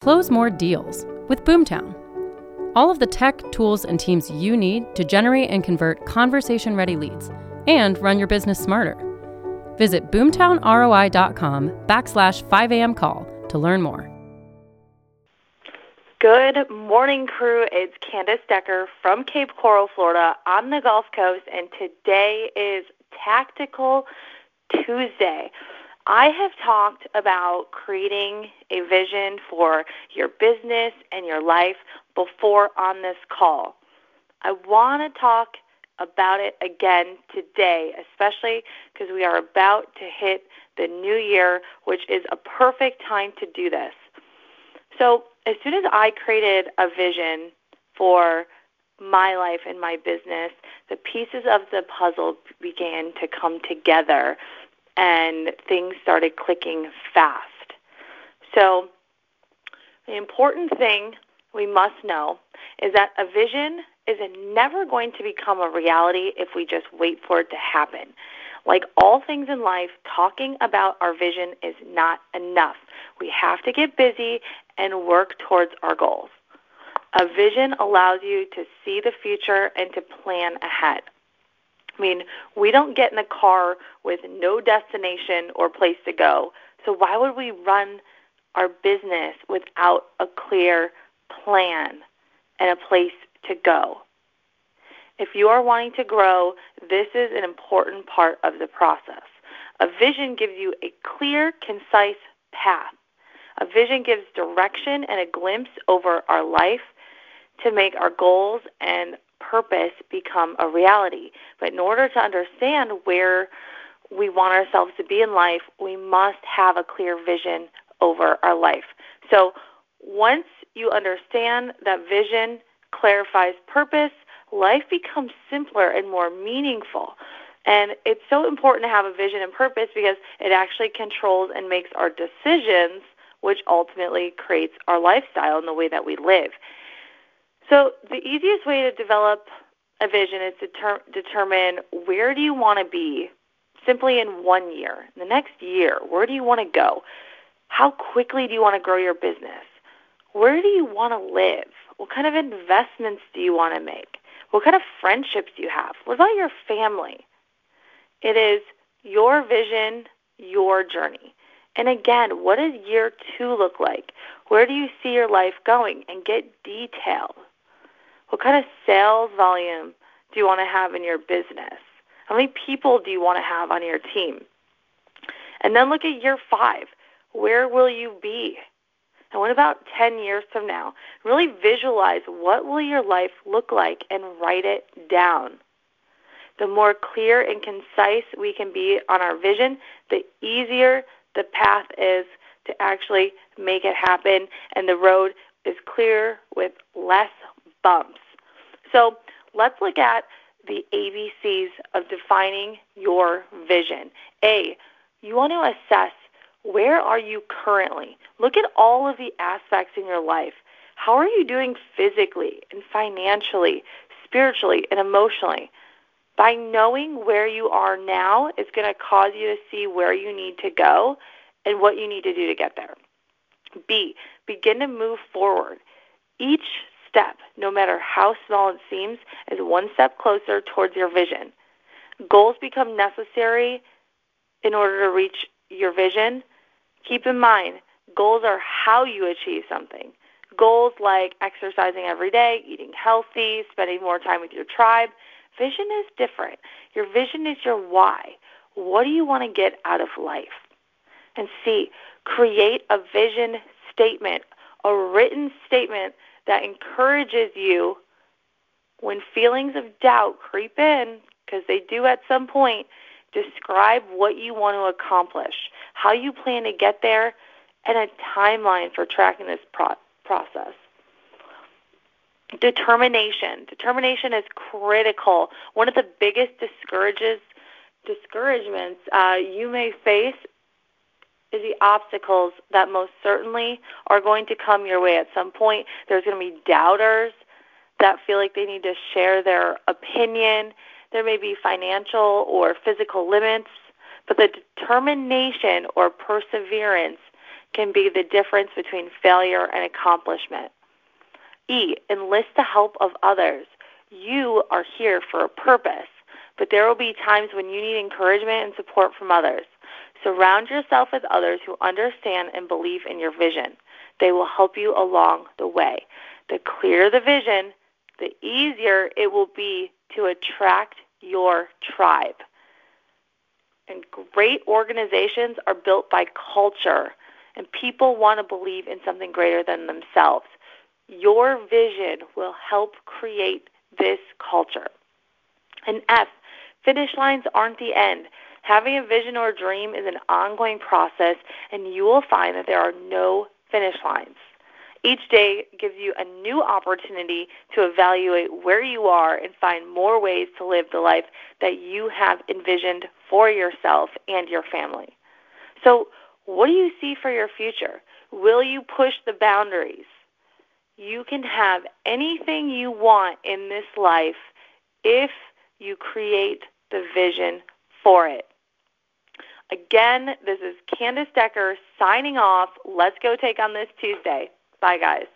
Close more deals with Boomtown. All of the tech, tools, and teams you need to generate and convert conversation ready leads and run your business smarter. Visit boomtownroi.com backslash 5am call to learn more. Good morning, crew. It's Candace Decker from Cape Coral, Florida on the Gulf Coast, and today is Tactical Tuesday. I have talked about creating a vision for your business and your life before on this call. I want to talk about it again today, especially because we are about to hit the new year, which is a perfect time to do this. So, as soon as I created a vision for my life and my business, the pieces of the puzzle began to come together and things started clicking fast. So, the important thing we must know is that a vision is never going to become a reality if we just wait for it to happen. Like all things in life, talking about our vision is not enough. We have to get busy and work towards our goals. A vision allows you to see the future and to plan ahead. I mean, we don't get in a car with no destination or place to go. So why would we run our business without a clear plan and a place to go? If you are wanting to grow, this is an important part of the process. A vision gives you a clear, concise path. A vision gives direction and a glimpse over our life to make our goals and purpose become a reality. But in order to understand where we want ourselves to be in life, we must have a clear vision over our life. So once you understand that vision clarifies purpose, life becomes simpler and more meaningful. And it's so important to have a vision and purpose because it actually controls and makes our decisions, which ultimately creates our lifestyle and the way that we live. So the easiest way to develop a vision is to ter- determine where do you want to be simply in one year, the next year, where do you want to go? How quickly do you want to grow your business? Where do you want to live? What kind of investments do you want to make? What kind of friendships do you have? What about your family? It is your vision, your journey. And again, what does year two look like? Where do you see your life going? And get detailed. What kind of sales volume do you want to have in your business? How many people do you want to have on your team? And then look at year five. Where will you be? And what about 10 years from now? Really visualize what will your life look like and write it down. The more clear and concise we can be on our vision, the easier the path is to actually make it happen and the road is clear with less bumps. So let's look at the ABCs of defining your vision. A, you want to assess where are you currently? Look at all of the aspects in your life. How are you doing physically and financially, spiritually, and emotionally? By knowing where you are now, it's going to cause you to see where you need to go and what you need to do to get there. B, begin to move forward. Each step, no matter how small it seems, is one step closer towards your vision. Goals become necessary in order to reach your vision. Keep in mind, goals are how you achieve something. Goals like exercising every day, eating healthy, spending more time with your tribe. Vision is different. Your vision is your why. What do you want to get out of life? And C, create a vision statement, a written statement that encourages you when feelings of doubt creep in, because they do at some point, describe what you want to accomplish, how you plan to get there, and a timeline for tracking this pro- process. Determination. Determination is critical. One of the biggest discourages discouragements uh, you may face is the obstacles that most certainly are going to come your way at some point. There's going to be doubters that feel like they need to share their opinion. There may be financial or physical limits, but the determination or perseverance can be the difference between failure and accomplishment. E. Enlist the help of others. You are here for a purpose, but there will be times when you need encouragement and support from others. Surround yourself with others who understand and believe in your vision. They will help you along the way. The clearer the vision, the easier it will be to attract your tribe. And great organizations are built by culture, and people want to believe in something greater than themselves. Your vision will help create this culture. And F, finish lines aren't the end. Having a vision or a dream is an ongoing process, and you will find that there are no finish lines. Each day gives you a new opportunity to evaluate where you are and find more ways to live the life that you have envisioned for yourself and your family. So, what do you see for your future? Will you push the boundaries? You can have anything you want in this life if you create the vision for it. Again, this is Candace Decker signing off. Let's go take on this Tuesday. Bye, guys.